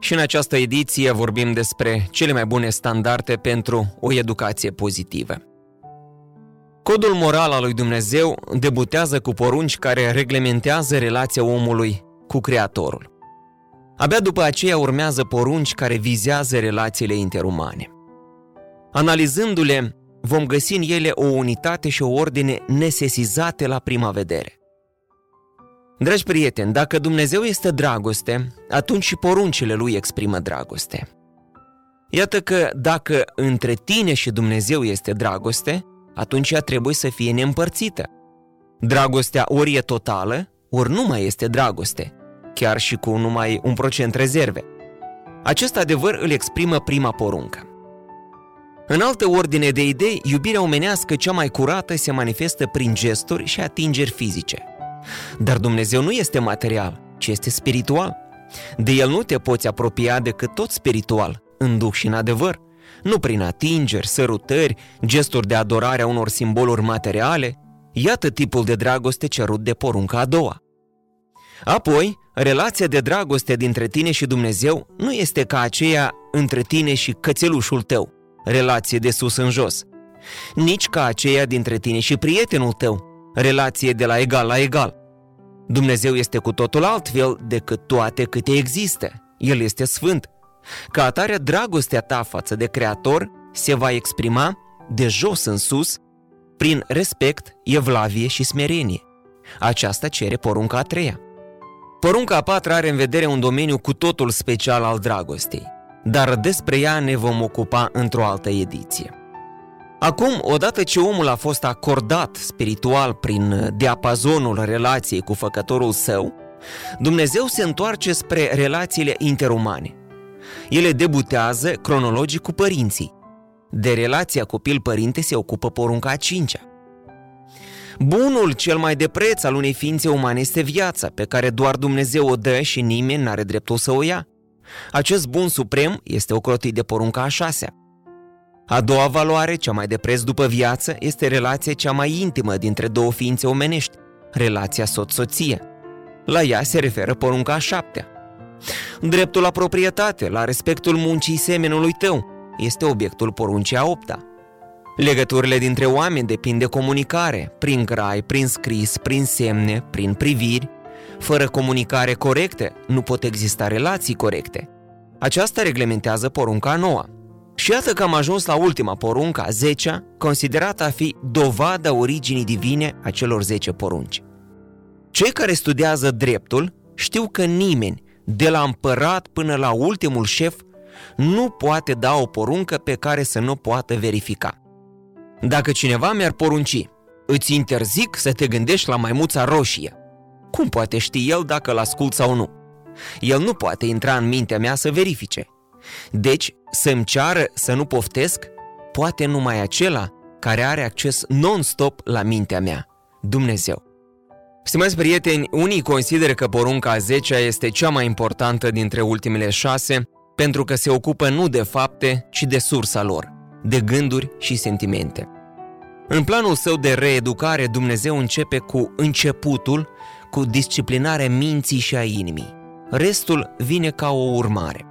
Și în această ediție vorbim despre cele mai bune standarde pentru o educație pozitivă. Codul moral al lui Dumnezeu debutează cu porunci care reglementează relația omului cu Creatorul. Abia după aceea urmează porunci care vizează relațiile interumane. Analizându-le, vom găsi în ele o unitate și o ordine nesesizate la prima vedere. Dragi prieteni, dacă Dumnezeu este dragoste, atunci și poruncile lui exprimă dragoste. Iată că dacă între tine și Dumnezeu este dragoste, atunci ea trebuie să fie neîmpărțită. Dragostea ori e totală, ori nu mai este dragoste, chiar și cu numai un procent rezerve. Acest adevăr îl exprimă prima poruncă. În altă ordine de idei, iubirea omenească cea mai curată se manifestă prin gesturi și atingeri fizice – dar Dumnezeu nu este material, ci este spiritual. De El nu te poți apropia decât tot spiritual, în duh și în adevăr, nu prin atingeri, sărutări, gesturi de adorare a unor simboluri materiale. Iată tipul de dragoste cerut de porunca a doua. Apoi, relația de dragoste dintre tine și Dumnezeu nu este ca aceea între tine și cățelușul tău, relație de sus în jos, nici ca aceea dintre tine și prietenul tău, relație de la egal la egal. Dumnezeu este cu totul altfel decât toate câte există. El este sfânt. Ca atare, dragostea ta față de Creator se va exprima de jos în sus prin respect, evlavie și smerenie. Aceasta cere porunca a treia. Porunca a patra are în vedere un domeniu cu totul special al dragostei, dar despre ea ne vom ocupa într-o altă ediție. Acum, odată ce omul a fost acordat spiritual prin diapazonul relației cu făcătorul său, Dumnezeu se întoarce spre relațiile interumane. Ele debutează cronologic cu părinții. De relația copil-părinte se ocupă porunca a cincea. Bunul cel mai de preț al unei ființe umane este viața, pe care doar Dumnezeu o dă și nimeni n-are dreptul să o ia. Acest bun suprem este ocrotit de porunca a șasea. A doua valoare, cea mai de preț după viață, este relația cea mai intimă dintre două ființe omenești, relația soț-soție. La ea se referă porunca a șaptea. Dreptul la proprietate, la respectul muncii semenului tău, este obiectul poruncii a opta. Legăturile dintre oameni depind de comunicare, prin grai, prin scris, prin semne, prin priviri. Fără comunicare corectă, nu pot exista relații corecte. Aceasta reglementează porunca a noua. Și iată că am ajuns la ultima poruncă, a zecea, considerată a fi dovada originii divine a celor zece porunci. Cei care studiază dreptul știu că nimeni, de la împărat până la ultimul șef, nu poate da o poruncă pe care să nu poată verifica. Dacă cineva mi-ar porunci, îți interzic să te gândești la maimuța roșie. Cum poate ști el dacă l ascult sau nu? El nu poate intra în mintea mea să verifice. Deci, să-mi ceară să nu poftesc, poate numai acela care are acces non-stop la mintea mea, Dumnezeu. Stimați prieteni, unii consideră că porunca a 10 este cea mai importantă dintre ultimele șase, pentru că se ocupă nu de fapte, ci de sursa lor, de gânduri și sentimente. În planul său de reeducare, Dumnezeu începe cu începutul, cu disciplinarea minții și a inimii. Restul vine ca o urmare.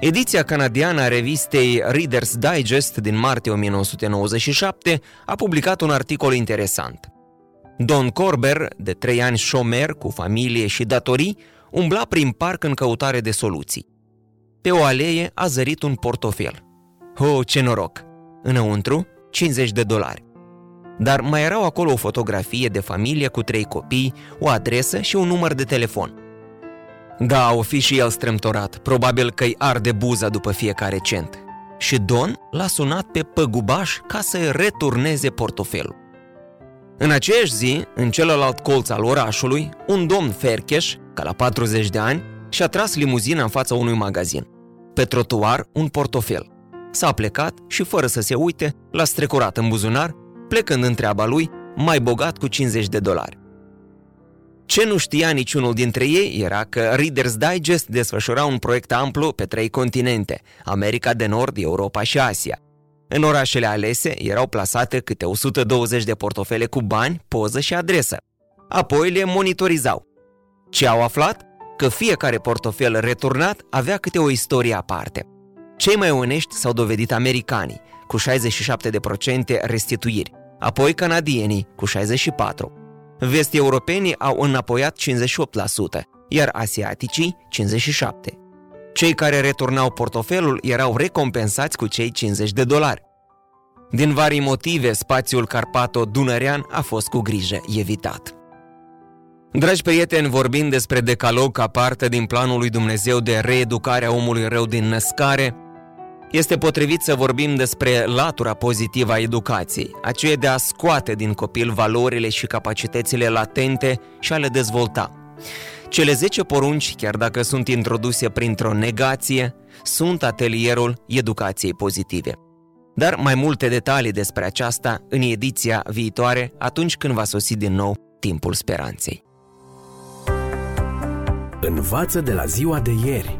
Ediția canadiană a revistei Reader's Digest din martie 1997 a publicat un articol interesant. Don Corber, de trei ani șomer, cu familie și datorii, umbla prin parc în căutare de soluții. Pe o alee a zărit un portofel. Oh, ce noroc! Înăuntru, 50 de dolari. Dar mai erau acolo o fotografie de familie cu trei copii, o adresă și un număr de telefon – da, o fi și el strâmtorat, probabil că-i arde buza după fiecare cent. Și Don l-a sunat pe păgubaș ca să-i returneze portofelul. În aceeași zi, în celălalt colț al orașului, un domn fercheș, ca la 40 de ani, și-a tras limuzina în fața unui magazin. pe trotuar un portofel. S-a plecat și, fără să se uite, l-a strecurat în buzunar, plecând în treaba lui, mai bogat cu 50 de dolari. Ce nu știa niciunul dintre ei era că Reader's Digest desfășura un proiect amplu pe trei continente, America de Nord, Europa și Asia. În orașele alese erau plasate câte 120 de portofele cu bani, poză și adresă. Apoi le monitorizau. Ce au aflat? Că fiecare portofel returnat avea câte o istorie aparte. Cei mai onești s-au dovedit americanii, cu 67% restituiri, apoi canadienii, cu 64%. Vest-europenii au înapoiat 58%, iar asiaticii 57%. Cei care returnau portofelul erau recompensați cu cei 50 de dolari. Din vari motive, spațiul Carpato-Dunărean a fost cu grijă evitat. Dragi prieteni, vorbim despre decalog ca parte din planul lui Dumnezeu de reeducare a omului rău din născare, este potrivit să vorbim despre latura pozitivă a educației, aceea de a scoate din copil valorile și capacitățile latente și a le dezvolta. Cele 10 porunci, chiar dacă sunt introduse printr-o negație, sunt atelierul educației pozitive. Dar mai multe detalii despre aceasta în ediția viitoare, atunci când va sosi din nou timpul speranței. Învață de la ziua de ieri